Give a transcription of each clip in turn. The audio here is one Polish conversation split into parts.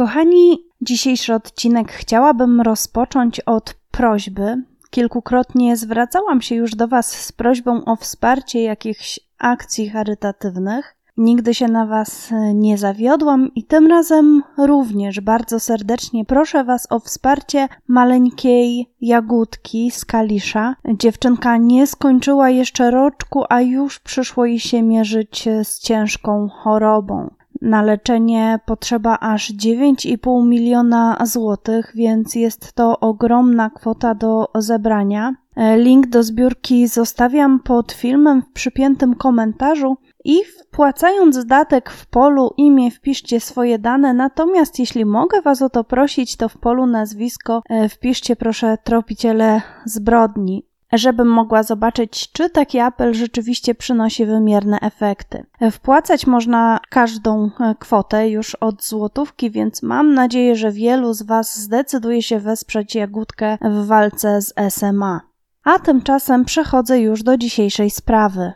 Kochani, dzisiejszy odcinek chciałabym rozpocząć od prośby. Kilkukrotnie zwracałam się już do Was z prośbą o wsparcie jakichś akcji charytatywnych. Nigdy się na Was nie zawiodłam i tym razem również bardzo serdecznie proszę Was o wsparcie maleńkiej jagódki z Kalisza. Dziewczynka nie skończyła jeszcze roczku, a już przyszło jej się mierzyć z ciężką chorobą. Na leczenie potrzeba aż 9,5 miliona złotych, więc jest to ogromna kwota do zebrania. Link do zbiórki zostawiam pod filmem w przypiętym komentarzu i wpłacając datek w polu imię wpiszcie swoje dane, natomiast jeśli mogę Was o to prosić, to w polu nazwisko e, wpiszcie proszę tropiciele zbrodni żebym mogła zobaczyć, czy taki apel rzeczywiście przynosi wymierne efekty. Wpłacać można każdą e, kwotę już od złotówki, więc mam nadzieję, że wielu z Was zdecyduje się wesprzeć Jagódkę w walce z SMA. A tymczasem przechodzę już do dzisiejszej sprawy.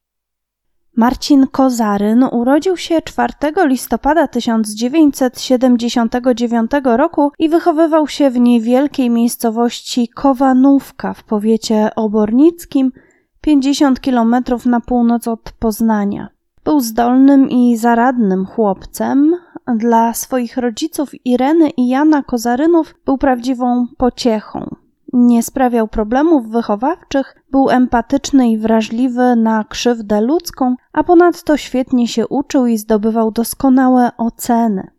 Marcin Kozaryn urodził się 4 listopada 1979 roku i wychowywał się w niewielkiej miejscowości Kowanówka w powiecie obornickim, 50 km na północ od Poznania. Był zdolnym i zaradnym chłopcem. Dla swoich rodziców Ireny i Jana Kozarynów był prawdziwą pociechą nie sprawiał problemów wychowawczych, był empatyczny i wrażliwy na krzywdę ludzką, a ponadto świetnie się uczył i zdobywał doskonałe oceny.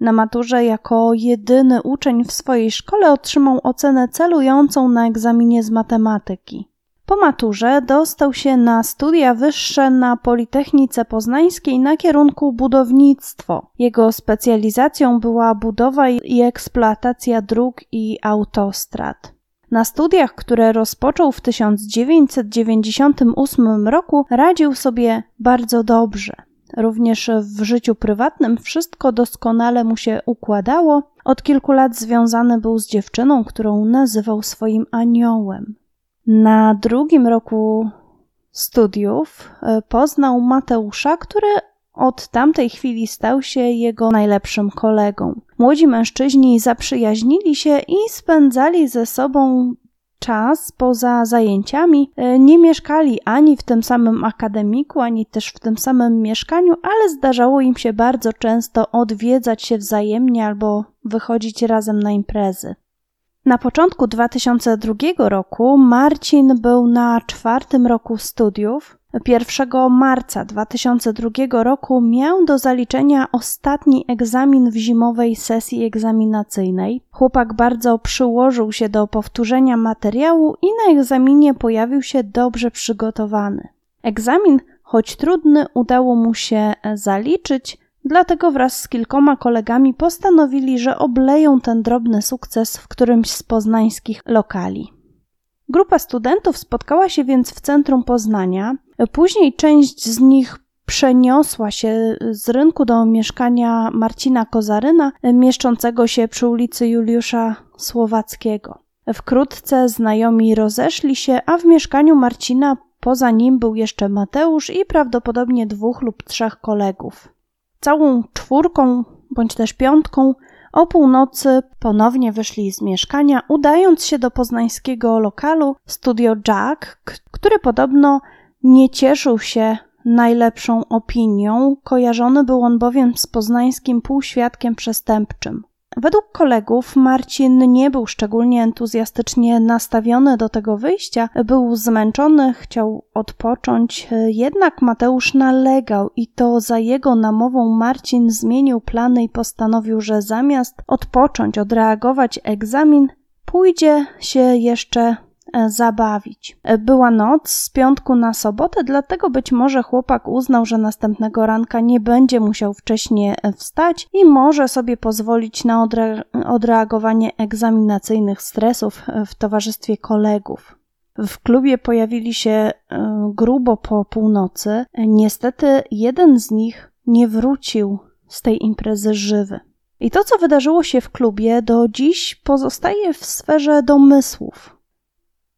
Na maturze jako jedyny uczeń w swojej szkole otrzymał ocenę celującą na egzaminie z matematyki. Po maturze dostał się na studia wyższe na Politechnice Poznańskiej na kierunku budownictwo. Jego specjalizacją była budowa i eksploatacja dróg i autostrad. Na studiach, które rozpoczął w 1998 roku, radził sobie bardzo dobrze. Również w życiu prywatnym wszystko doskonale mu się układało. Od kilku lat związany był z dziewczyną, którą nazywał swoim aniołem. Na drugim roku studiów e, poznał Mateusza, który od tamtej chwili stał się jego najlepszym kolegą. Młodzi mężczyźni zaprzyjaźnili się i spędzali ze sobą czas poza zajęciami. E, nie mieszkali ani w tym samym akademiku, ani też w tym samym mieszkaniu, ale zdarzało im się bardzo często odwiedzać się wzajemnie albo wychodzić razem na imprezy. Na początku 2002 roku Marcin był na czwartym roku studiów 1 marca 2002 roku miał do zaliczenia ostatni egzamin w zimowej sesji egzaminacyjnej. Chłopak bardzo przyłożył się do powtórzenia materiału i na egzaminie pojawił się dobrze przygotowany. Egzamin, choć trudny, udało mu się zaliczyć, dlatego wraz z kilkoma kolegami postanowili, że obleją ten drobny sukces w którymś z poznańskich lokali. Grupa studentów spotkała się więc w centrum Poznania. Później część z nich przeniosła się z rynku do mieszkania Marcina Kozaryna, mieszczącego się przy ulicy Juliusza Słowackiego. Wkrótce znajomi rozeszli się, a w mieszkaniu Marcina poza nim był jeszcze Mateusz i prawdopodobnie dwóch lub trzech kolegów. Całą czwórką bądź też piątką o północy ponownie wyszli z mieszkania, udając się do poznańskiego lokalu Studio Jack, który podobno nie cieszył się najlepszą opinią. Kojarzony był on bowiem z poznańskim półświadkiem przestępczym. Według kolegów Marcin nie był szczególnie entuzjastycznie nastawiony do tego wyjścia, był zmęczony, chciał odpocząć, jednak Mateusz nalegał i to za jego namową Marcin zmienił plany i postanowił, że zamiast odpocząć, odreagować egzamin, pójdzie się jeszcze zabawić. E, była noc z piątku na sobotę, dlatego być może chłopak uznał, że następnego ranka nie będzie musiał wcześniej e, wstać i może sobie pozwolić na odre odreagowanie egzaminacyjnych stresów w towarzystwie kolegów. W klubie pojawili się grubo po północy. Niestety jeden z nich nie wrócił z tej imprezy żywy. I to, co wydarzyło się w klubie, do dziś pozostaje w sferze domysłów.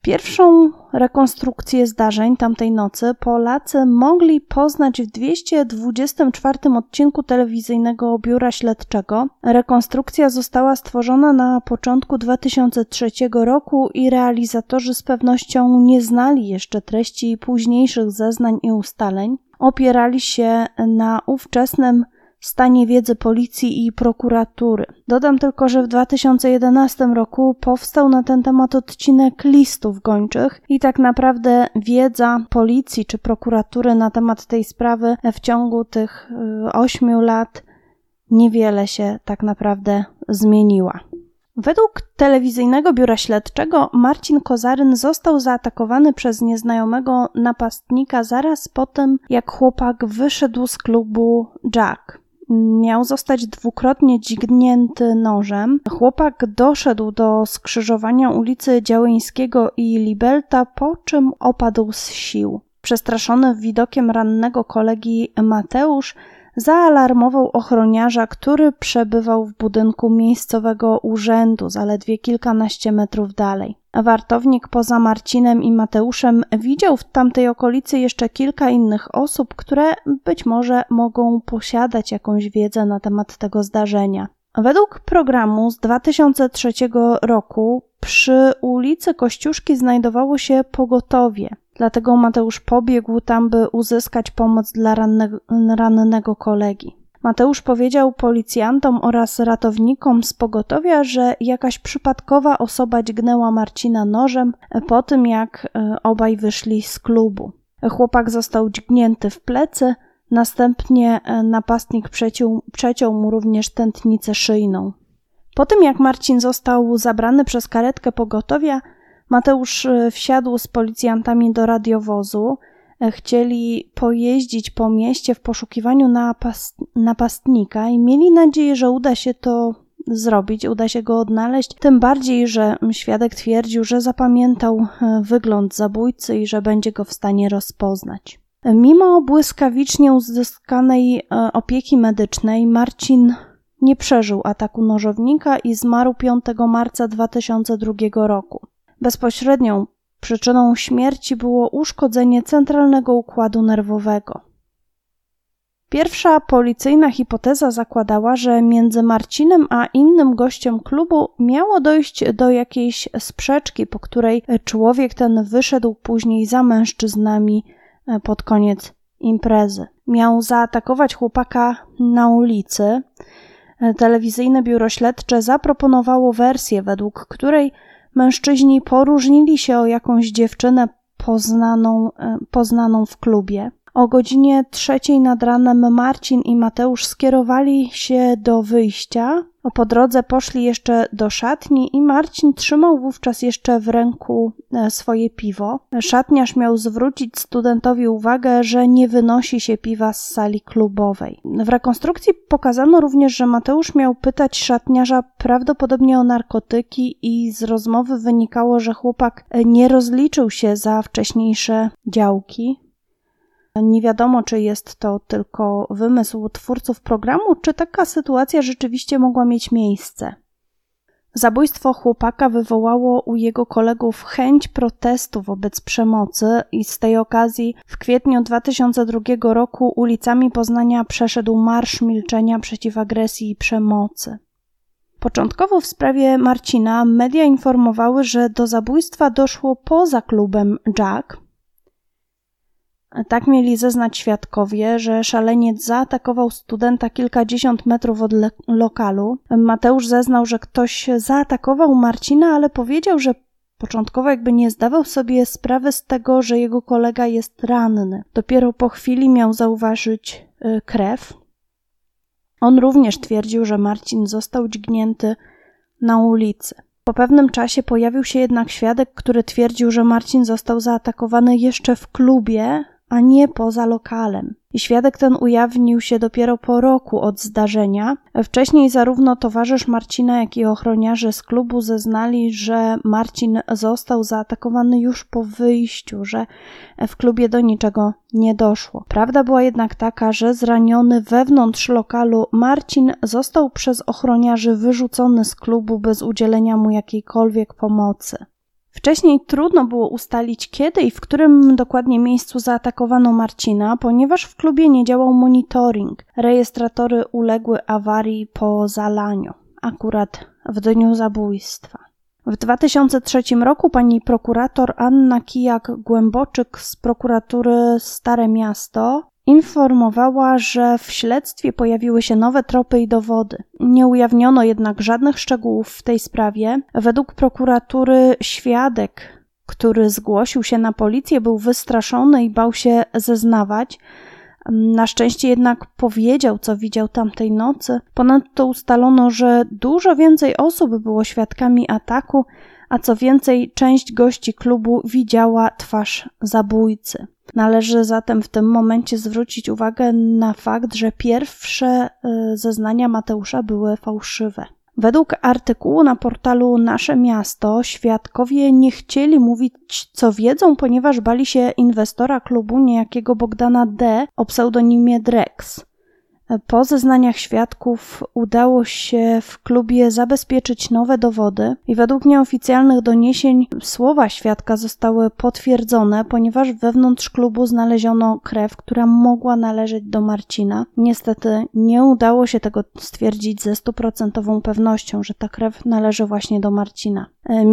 Pierwszą rekonstrukcję zdarzeń tamtej nocy Polacy mogli poznać w 224 odcinku telewizyjnego Biura Śledczego. Rekonstrukcja została stworzona na początku 2003 roku i realizatorzy z pewnością nie znali jeszcze treści późniejszych zeznań i ustaleń. Opierali się na ówczesnym stanie wiedzy policji i prokuratury. Dodam tylko, że w 2011 roku powstał na ten temat odcinek listów gończych i tak naprawdę wiedza policji czy prokuratury na temat tej sprawy w ciągu tych y, ośmiu lat niewiele się tak naprawdę zmieniła. Według telewizyjnego biura śledczego Marcin Kozaryn został zaatakowany przez nieznajomego napastnika zaraz po tym, jak chłopak wyszedł z klubu Jack miał zostać dwukrotnie dźgnięty nożem. Chłopak doszedł do skrzyżowania ulicy Działyńskiego i Libelta, po czym opadł z sił. Przestraszony widokiem rannego kolegi Mateusz zaalarmował ochroniarza, który przebywał w budynku miejscowego urzędu zaledwie kilkanaście metrów dalej. Wartownik poza Marcinem i Mateuszem widział w tamtej okolicy jeszcze kilka innych osób, które być może mogą posiadać jakąś wiedzę na temat tego zdarzenia. Według programu z 2003 roku przy ulicy Kościuszki znajdowało się pogotowie. Dlatego Mateusz pobiegł tam, by uzyskać pomoc dla rannego, rannego kolegi. Mateusz powiedział policjantom oraz ratownikom z pogotowia, że jakaś przypadkowa osoba dźgnęła Marcina nożem po tym, jak e, obaj wyszli z klubu. Chłopak został dźgnięty w plecy, następnie e, napastnik przeciął, przeciął mu również tętnicę szyjną. Po tym, jak Marcin został zabrany przez karetkę pogotowia, Mateusz e, wsiadł z policjantami do radiowozu. E, chcieli pojeździć po mieście w poszukiwaniu napast napastnika i mieli nadzieję, że uda się to zrobić, uda się go odnaleźć. Tym bardziej, że świadek twierdził, że zapamiętał e, wygląd zabójcy i że będzie go w stanie rozpoznać. Mimo błyskawicznie uzyskanej opieki medycznej, Marcin nie przeżył ataku nożownika i zmarł 5 marca 2002 roku. Bezpośrednią przyczyną śmierci było uszkodzenie centralnego układu nerwowego. Pierwsza policyjna hipoteza zakładała, że między Marcinem a innym gościem klubu miało dojść do jakiejś sprzeczki, po której człowiek ten wyszedł później za mężczyznami e, pod koniec imprezy. Miał zaatakować chłopaka na ulicy. E, telewizyjne biuro śledcze zaproponowało wersję, według której mężczyźni poróżnili się o jakąś dziewczynę poznaną, e, poznaną w klubie. O godzinie trzeciej nad ranem Marcin i Mateusz skierowali się do wyjścia. Po drodze poszli jeszcze do szatni i Marcin trzymał wówczas jeszcze w ręku e, swoje piwo. Szatniarz miał zwrócić studentowi uwagę, że nie wynosi się piwa z sali klubowej. W rekonstrukcji pokazano również, że Mateusz miał pytać szatniarza prawdopodobnie o narkotyki i z rozmowy wynikało, że chłopak nie rozliczył się za wcześniejsze działki. Nie wiadomo, czy jest to tylko wymysł twórców programu, czy taka sytuacja rzeczywiście mogła mieć miejsce. Zabójstwo chłopaka wywołało u jego kolegów chęć protestu wobec przemocy i z tej okazji w kwietniu 2002 roku ulicami Poznania przeszedł Marsz Milczenia przeciw agresji i przemocy. Początkowo w sprawie Marcina media informowały, że do zabójstwa doszło poza klubem Jack, tak mieli zeznać świadkowie, że szaleniec zaatakował studenta kilkadziesiąt metrów od lokalu. Mateusz zeznał, że ktoś zaatakował Marcina, ale powiedział, że początkowo jakby nie zdawał sobie sprawy z tego, że jego kolega jest ranny. Dopiero po chwili miał zauważyć y, krew. On również twierdził, że Marcin został dźgnięty na ulicy. Po pewnym czasie pojawił się jednak świadek, który twierdził, że Marcin został zaatakowany jeszcze w klubie, a nie poza lokalem. I świadek ten ujawnił się dopiero po roku od zdarzenia. Wcześniej zarówno towarzysz Marcina, jak i ochroniarze z klubu zeznali, że Marcin został zaatakowany już po wyjściu, że w klubie do niczego nie doszło. Prawda była jednak taka, że zraniony wewnątrz lokalu Marcin został przez ochroniarzy wyrzucony z klubu bez udzielenia mu jakiejkolwiek pomocy. Wcześniej trudno było ustalić kiedy i w którym dokładnie miejscu zaatakowano Marcina, ponieważ w klubie nie działał monitoring. Rejestratory uległy awarii po zalaniu, akurat w dniu zabójstwa. W 2003 roku pani prokurator Anna Kijak-Głęboczyk z prokuratury Stare Miasto informowała, że w śledztwie pojawiły się nowe tropy i dowody. Nie ujawniono jednak żadnych szczegółów w tej sprawie. Według prokuratury świadek, który zgłosił się na policję, był wystraszony i bał się zeznawać. Na szczęście jednak powiedział, co widział tamtej nocy. Ponadto ustalono, że dużo więcej osób było świadkami ataku, a co więcej, część gości klubu widziała twarz zabójcy. Należy zatem w tym momencie zwrócić uwagę na fakt, że pierwsze y, zeznania Mateusza były fałszywe. Według artykułu na portalu Nasze Miasto świadkowie nie chcieli mówić, co wiedzą, ponieważ bali się inwestora klubu niejakiego Bogdana D. o pseudonimie Drex. Po zeznaniach świadków udało się w klubie zabezpieczyć nowe dowody i według nieoficjalnych doniesień słowa świadka zostały potwierdzone, ponieważ wewnątrz klubu znaleziono krew, która mogła należeć do Marcina. Niestety nie udało się tego stwierdzić ze stuprocentową pewnością, że ta krew należy właśnie do Marcina. E,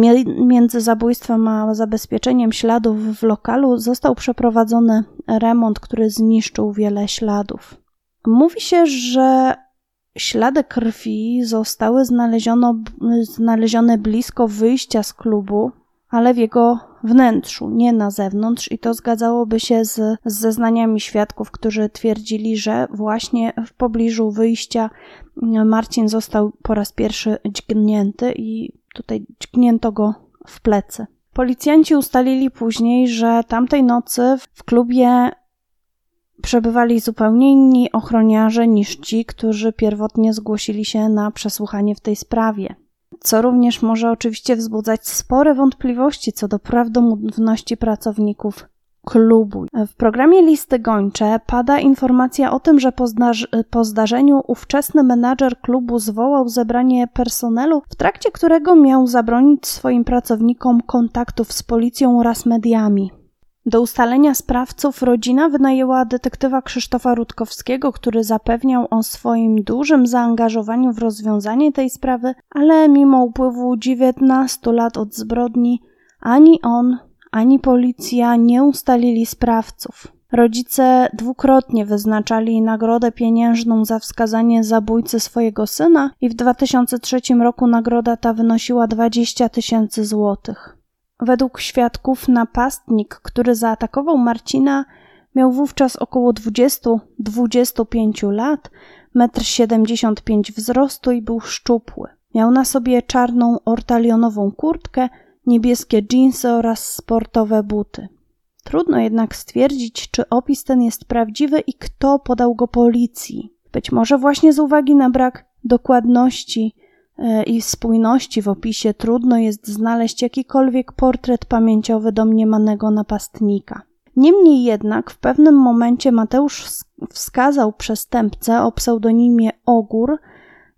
między zabójstwem a zabezpieczeniem śladów w lokalu został przeprowadzony remont, który zniszczył wiele śladów. Mówi się, że ślady krwi zostały znalezione blisko wyjścia z klubu, ale w jego wnętrzu, nie na zewnątrz, i to zgadzałoby się z, z zeznaniami świadków, którzy twierdzili, że właśnie w pobliżu wyjścia Marcin został po raz pierwszy dźgnięty i tutaj dźgnięto go w plecy. Policjanci ustalili później, że tamtej nocy w klubie przebywali zupełnie inni ochroniarze niż ci, którzy pierwotnie zgłosili się na przesłuchanie w tej sprawie. Co również może oczywiście wzbudzać spore wątpliwości co do prawdomówności pracowników klubu. W programie Listy Gończe pada informacja o tym, że po, po zdarzeniu ówczesny menadżer klubu zwołał zebranie personelu, w trakcie którego miał zabronić swoim pracownikom kontaktów z policją oraz mediami. Do ustalenia sprawców rodzina wynajęła detektywa Krzysztofa Rutkowskiego, który zapewniał o swoim dużym zaangażowaniu w rozwiązanie tej sprawy, ale mimo upływu 19 lat od zbrodni ani on, ani policja nie ustalili sprawców. Rodzice dwukrotnie wyznaczali nagrodę pieniężną za wskazanie zabójcy swojego syna i w 2003 roku nagroda ta wynosiła 20 tysięcy złotych. Według świadków napastnik, który zaatakował Marcina, miał wówczas około 20-25 lat, 1,75 m wzrostu i był szczupły. Miał na sobie czarną ortalionową kurtkę, niebieskie dżinsy oraz sportowe buty. Trudno jednak stwierdzić, czy opis ten jest prawdziwy i kto podał go policji. Być może właśnie z uwagi na brak dokładności i spójności w opisie trudno jest znaleźć jakikolwiek portret pamięciowy domniemanego napastnika. Niemniej jednak w pewnym momencie Mateusz wskazał przestępcę o pseudonimie Ogór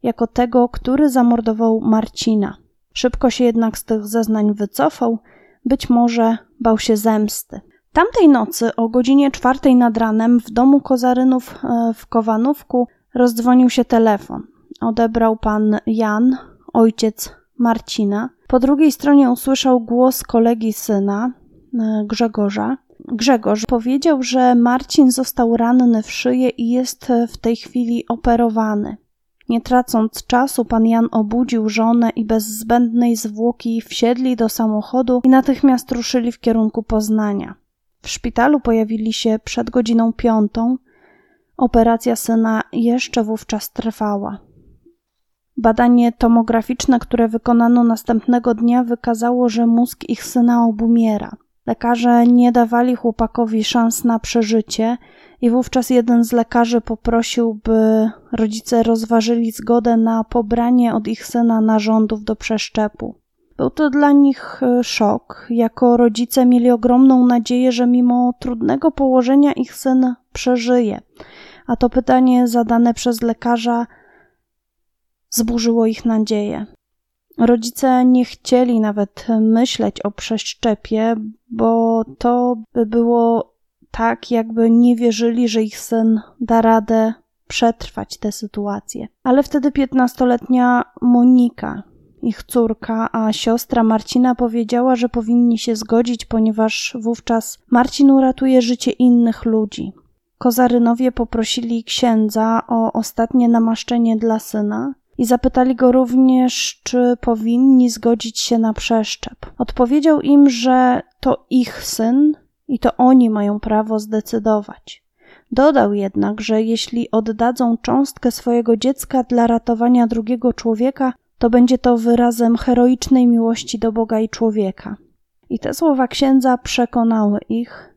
jako tego, który zamordował Marcina. Szybko się jednak z tych zeznań wycofał, być może bał się zemsty. Tamtej nocy o godzinie czwartej nad ranem w domu Kozarynów e, w Kowanówku rozdzwonił się telefon odebrał pan Jan, ojciec Marcina. Po drugiej stronie usłyszał głos kolegi syna, e, Grzegorza. Grzegorz powiedział, że Marcin został ranny w szyję i jest w tej chwili operowany. Nie tracąc czasu, pan Jan obudził żonę i bez zbędnej zwłoki wsiedli do samochodu i natychmiast ruszyli w kierunku Poznania. W szpitalu pojawili się przed godziną piątą. Operacja syna jeszcze wówczas trwała. Badanie tomograficzne, które wykonano następnego dnia, wykazało, że mózg ich syna obumiera. Lekarze nie dawali chłopakowi szans na przeżycie i wówczas jeden z lekarzy poprosił, by rodzice rozważyli zgodę na pobranie od ich syna narządów do przeszczepu. Był to dla nich e, szok. Jako rodzice mieli ogromną nadzieję, że mimo trudnego położenia ich syn przeżyje. A to pytanie zadane przez lekarza zburzyło ich nadzieję. Rodzice nie chcieli nawet myśleć o przeszczepie, bo to by było tak, jakby nie wierzyli, że ich syn da radę przetrwać tę sytuację. Ale wtedy piętnastoletnia Monika, ich córka, a siostra Marcina powiedziała, że powinni się zgodzić, ponieważ wówczas Marcin uratuje życie innych ludzi. Kozarynowie poprosili księdza o ostatnie namaszczenie dla syna i zapytali go również, czy powinni zgodzić się na przeszczep. Odpowiedział im, że to ich syn i to oni mają prawo zdecydować. Dodał jednak, że jeśli oddadzą cząstkę swojego dziecka dla ratowania drugiego człowieka, to będzie to wyrazem heroicznej miłości do Boga i człowieka. I te słowa księdza przekonały ich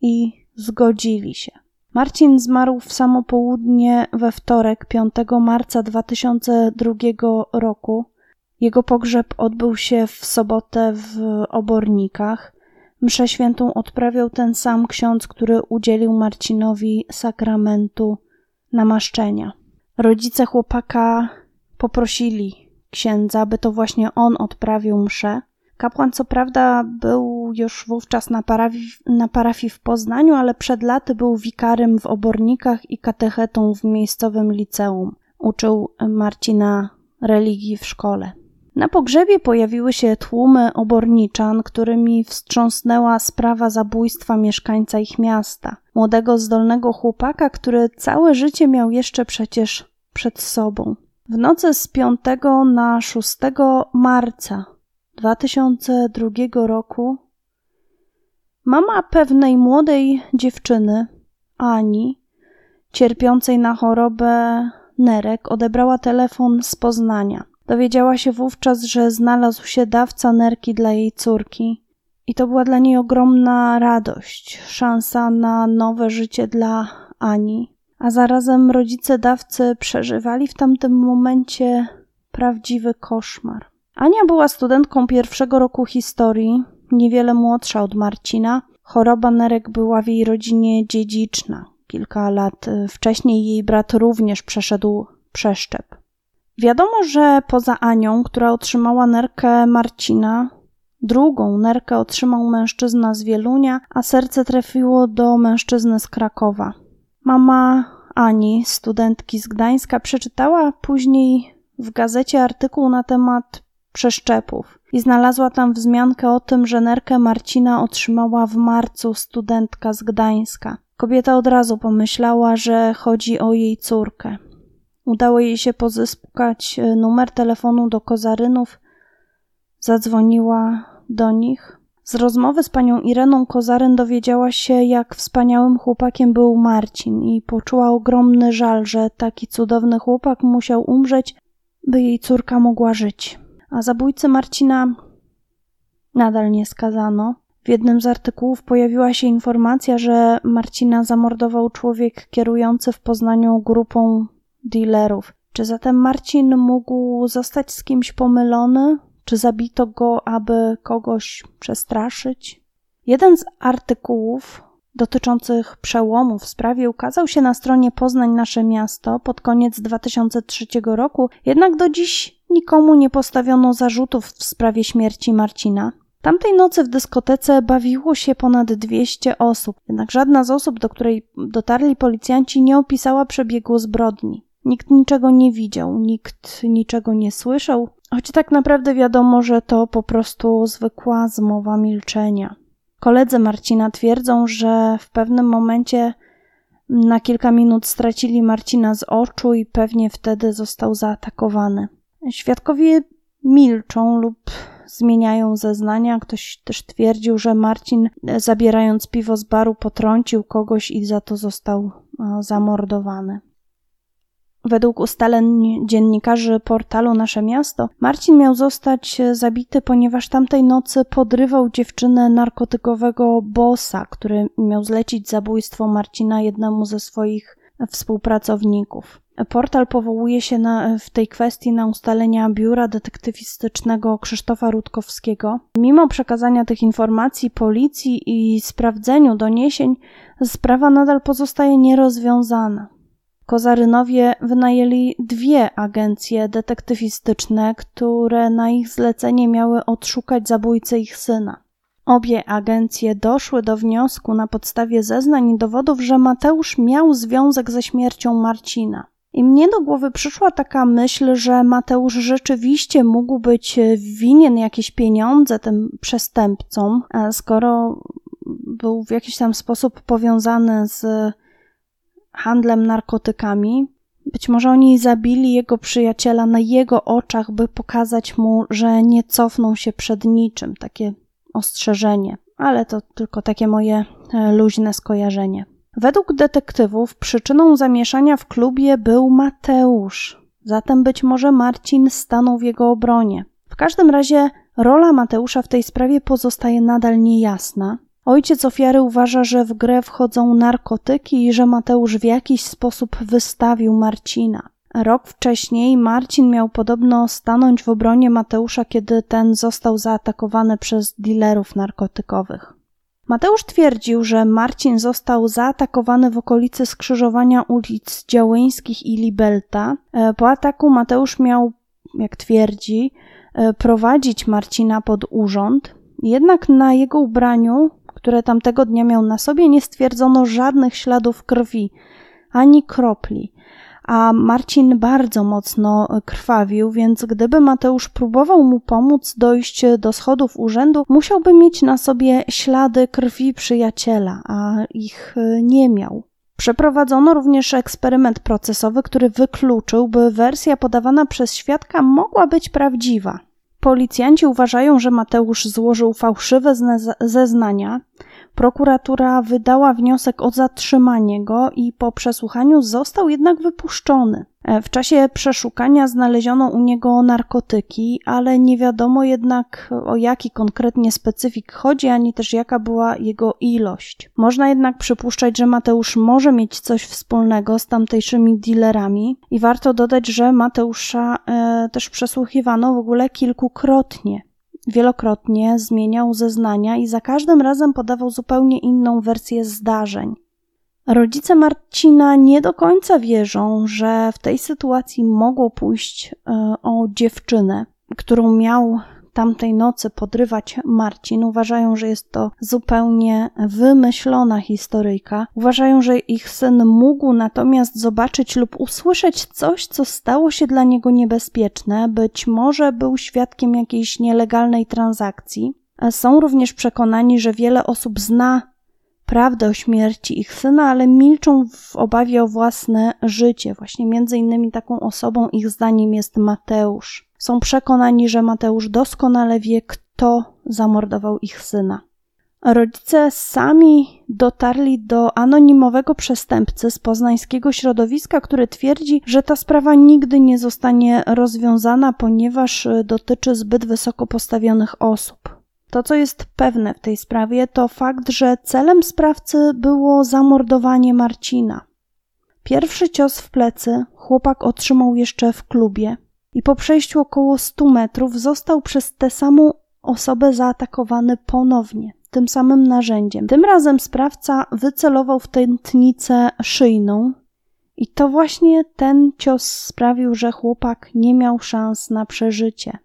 i zgodzili się. Marcin zmarł w samo południe we wtorek 5 marca 2002 roku. Jego pogrzeb odbył się w sobotę w Obornikach. Mszę świętą odprawiał ten sam ksiądz, który udzielił Marcinowi sakramentu namaszczenia. Rodzice chłopaka poprosili księdza, by to właśnie on odprawił mszę. Kapłan co prawda był już wówczas na parafii, na parafii w Poznaniu, ale przed laty był wikarym w Obornikach i katechetą w miejscowym liceum. Uczył Marcina religii w szkole. Na pogrzebie pojawiły się tłumy oborniczan, którymi wstrząsnęła sprawa zabójstwa mieszkańca ich miasta, młodego, zdolnego chłopaka, który całe życie miał jeszcze przecież przed sobą. W nocy z 5 na 6 marca 2002 roku mama pewnej młodej dziewczyny, Ani, cierpiącej na chorobę nerek, odebrała telefon z Poznania. Dowiedziała się wówczas, że znalazł się dawca nerki dla jej córki. I to była dla niej ogromna radość, szansa na nowe życie dla Ani, a zarazem rodzice dawcy przeżywali w tamtym momencie prawdziwy koszmar. Ania była studentką pierwszego roku historii, niewiele młodsza od Marcina. Choroba nerek była w jej rodzinie dziedziczna. Kilka lat wcześniej jej brat również przeszedł przeszczep. Wiadomo, że poza Anią, która otrzymała nerkę Marcina, drugą nerkę otrzymał mężczyzna z Wielunia, a serce trafiło do mężczyzny z Krakowa. Mama Ani, studentki z Gdańska, przeczytała później w gazecie artykuł na temat przeszczepów i znalazła tam wzmiankę o tym, że nerkę Marcina otrzymała w marcu studentka z Gdańska. Kobieta od razu pomyślała, że chodzi o jej córkę. Udało jej się pozyskać e, numer telefonu do Kozarynów. Zadzwoniła do nich. Z rozmowy z panią Ireną Kozaryn dowiedziała się, jak wspaniałym chłopakiem był Marcin i poczuła ogromny żal, że taki cudowny chłopak musiał umrzeć, by jej córka mogła żyć. A zabójcy Marcina nadal nie skazano. W jednym z artykułów pojawiła się informacja, że Marcina zamordował człowiek kierujący w Poznaniu grupą dealerów. Czy zatem Marcin mógł zostać z kimś pomylony? Czy zabito go, aby kogoś przestraszyć? Jeden z artykułów dotyczących przełomu w sprawie ukazał się na stronie Poznań Nasze Miasto pod koniec 2003 roku, jednak do dziś nikomu nie postawiono zarzutów w sprawie śmierci Marcina. Tamtej nocy w dyskotece bawiło się ponad 200 osób, jednak żadna z osób, do której dotarli policjanci, nie opisała przebiegu zbrodni. Nikt niczego nie widział, nikt niczego nie słyszał, choć tak naprawdę wiadomo, że to po prostu zwykła zmowa milczenia. Koledzy Marcina twierdzą, że w pewnym momencie na kilka minut stracili Marcina z oczu i pewnie wtedy został zaatakowany. Świadkowie milczą lub zmieniają zeznania. Ktoś też twierdził, że Marcin, zabierając piwo z baru, potrącił kogoś i za to został zamordowany. Według ustaleń dziennikarzy portalu Nasze Miasto, Marcin miał zostać zabity, ponieważ tamtej nocy podrywał dziewczynę narkotykowego bossa, który miał zlecić zabójstwo Marcina jednemu ze swoich współpracowników. Portal powołuje się na, w tej kwestii na ustalenia biura detektywistycznego Krzysztofa Rutkowskiego. Mimo przekazania tych informacji policji i sprawdzeniu doniesień, sprawa nadal pozostaje nierozwiązana. Kozarynowie wynajęli dwie agencje detektywistyczne, które na ich zlecenie miały odszukać zabójcę ich syna. Obie agencje doszły do wniosku na podstawie zeznań i dowodów, że Mateusz miał związek ze śmiercią Marcina. I mnie do głowy przyszła taka myśl, że Mateusz rzeczywiście mógł być winien jakieś pieniądze tym przestępcom, skoro był w jakiś tam sposób powiązany z handlem narkotykami. Być może oni zabili jego przyjaciela na jego oczach, by pokazać mu, że nie cofną się przed niczym. Takie ostrzeżenie, ale to tylko takie moje e, luźne skojarzenie. Według detektywów przyczyną zamieszania w klubie był Mateusz, zatem być może Marcin stanął w jego obronie. W każdym razie rola Mateusza w tej sprawie pozostaje nadal niejasna. Ojciec ofiary uważa, że w grę wchodzą narkotyki i że Mateusz w jakiś sposób wystawił Marcina. Rok wcześniej Marcin miał podobno stanąć w obronie Mateusza, kiedy ten został zaatakowany przez dealerów narkotykowych. Mateusz twierdził, że Marcin został zaatakowany w okolicy skrzyżowania ulic Działyńskich i Libelta. E, po ataku Mateusz miał, jak twierdzi, e, prowadzić Marcina pod urząd, jednak na jego ubraniu, które tamtego dnia miał na sobie, nie stwierdzono żadnych śladów krwi ani kropli a Marcin bardzo mocno krwawił, więc gdyby Mateusz próbował mu pomóc dojść do schodów urzędu, musiałby mieć na sobie ślady krwi przyjaciela, a ich nie miał. Przeprowadzono również eksperyment procesowy, który wykluczył, by wersja podawana przez świadka mogła być prawdziwa. Policjanci uważają, że Mateusz złożył fałszywe zeznania, Prokuratura wydała wniosek o zatrzymanie go i po przesłuchaniu został jednak wypuszczony. E, w czasie przeszukania znaleziono u niego narkotyki, ale nie wiadomo jednak o jaki konkretnie specyfik chodzi, ani też jaka była jego ilość. Można jednak przypuszczać, że Mateusz może mieć coś wspólnego z tamtejszymi dealerami i warto dodać, że Mateusza e, też przesłuchiwano w ogóle kilkukrotnie. Wielokrotnie zmieniał zeznania i za każdym razem podawał zupełnie inną wersję zdarzeń. Rodzice Marcina nie do końca wierzą, że w tej sytuacji mogło pójść e, o dziewczynę, którą miał tamtej nocy podrywać Marcin, uważają, że jest to zupełnie wymyślona historyjka. Uważają, że ich syn mógł natomiast zobaczyć lub usłyszeć coś, co stało się dla niego niebezpieczne, być może był świadkiem jakiejś nielegalnej transakcji. Są również przekonani, że wiele osób zna prawdę o śmierci ich syna, ale milczą w obawie o własne życie. Właśnie między innymi taką osobą ich zdaniem jest Mateusz. Są przekonani, że Mateusz doskonale wie, kto zamordował ich syna. Rodzice sami dotarli do anonimowego przestępcy z poznańskiego środowiska, który twierdzi, że ta sprawa nigdy nie zostanie rozwiązana, ponieważ dotyczy zbyt wysoko postawionych osób. To, co jest pewne w tej sprawie, to fakt, że celem sprawcy było zamordowanie Marcina. Pierwszy cios w plecy chłopak otrzymał jeszcze w klubie i po przejściu około 100 metrów został przez tę samą osobę zaatakowany ponownie, tym samym narzędziem. Tym razem sprawca wycelował w tętnicę szyjną i to właśnie ten cios sprawił, że chłopak nie miał szans na przeżycie.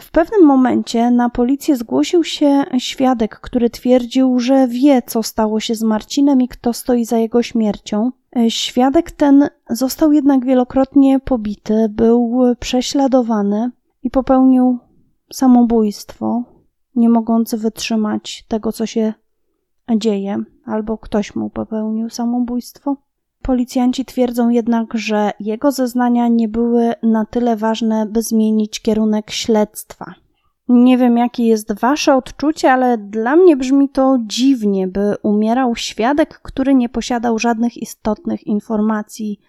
W pewnym momencie na policję zgłosił się świadek, który twierdził, że wie, co stało się z Marcinem i kto stoi za jego śmiercią. Świadek ten został jednak wielokrotnie pobity, był prześladowany i popełnił samobójstwo, nie mogący wytrzymać tego, co się dzieje, albo ktoś mu popełnił samobójstwo. Policjanci twierdzą jednak, że jego zeznania nie były na tyle ważne, by zmienić kierunek śledztwa. Nie wiem, jakie jest wasze odczucie, ale dla mnie brzmi to dziwnie, by umierał świadek, który nie posiadał żadnych istotnych informacji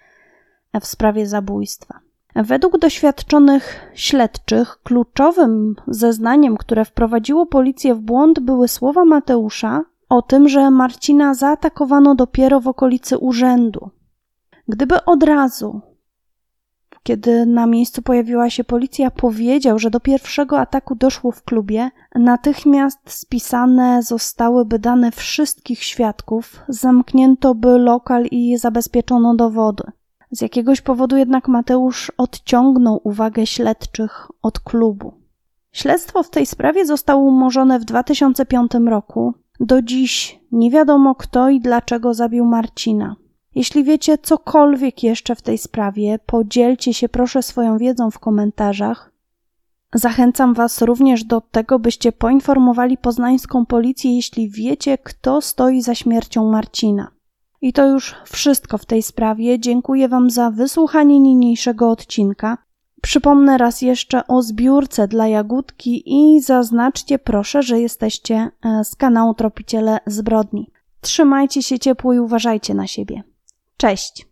w sprawie zabójstwa. Według doświadczonych śledczych, kluczowym zeznaniem, które wprowadziło policję w błąd, były słowa Mateusza o tym, że Marcina zaatakowano dopiero w okolicy urzędu. Gdyby od razu kiedy na miejscu pojawiła się policja, powiedział, że do pierwszego ataku doszło w klubie, natychmiast spisane zostałyby dane wszystkich świadków, zamknięto by lokal i zabezpieczono dowody. Z jakiegoś powodu jednak Mateusz odciągnął uwagę śledczych od klubu. Śledztwo w tej sprawie zostało umorzone w 2005 roku. Do dziś nie wiadomo kto i dlaczego zabił Marcina. Jeśli wiecie cokolwiek jeszcze w tej sprawie, podzielcie się proszę swoją wiedzą w komentarzach. Zachęcam Was również do tego, byście poinformowali poznańską policję, jeśli wiecie, kto stoi za śmiercią Marcina. I to już wszystko w tej sprawie. Dziękuję Wam za wysłuchanie niniejszego odcinka. Przypomnę raz jeszcze o zbiórce dla Jagódki i zaznaczcie proszę, że jesteście e, z kanału Tropiciele Zbrodni. Trzymajcie się ciepło i uważajcie na siebie. Cześć!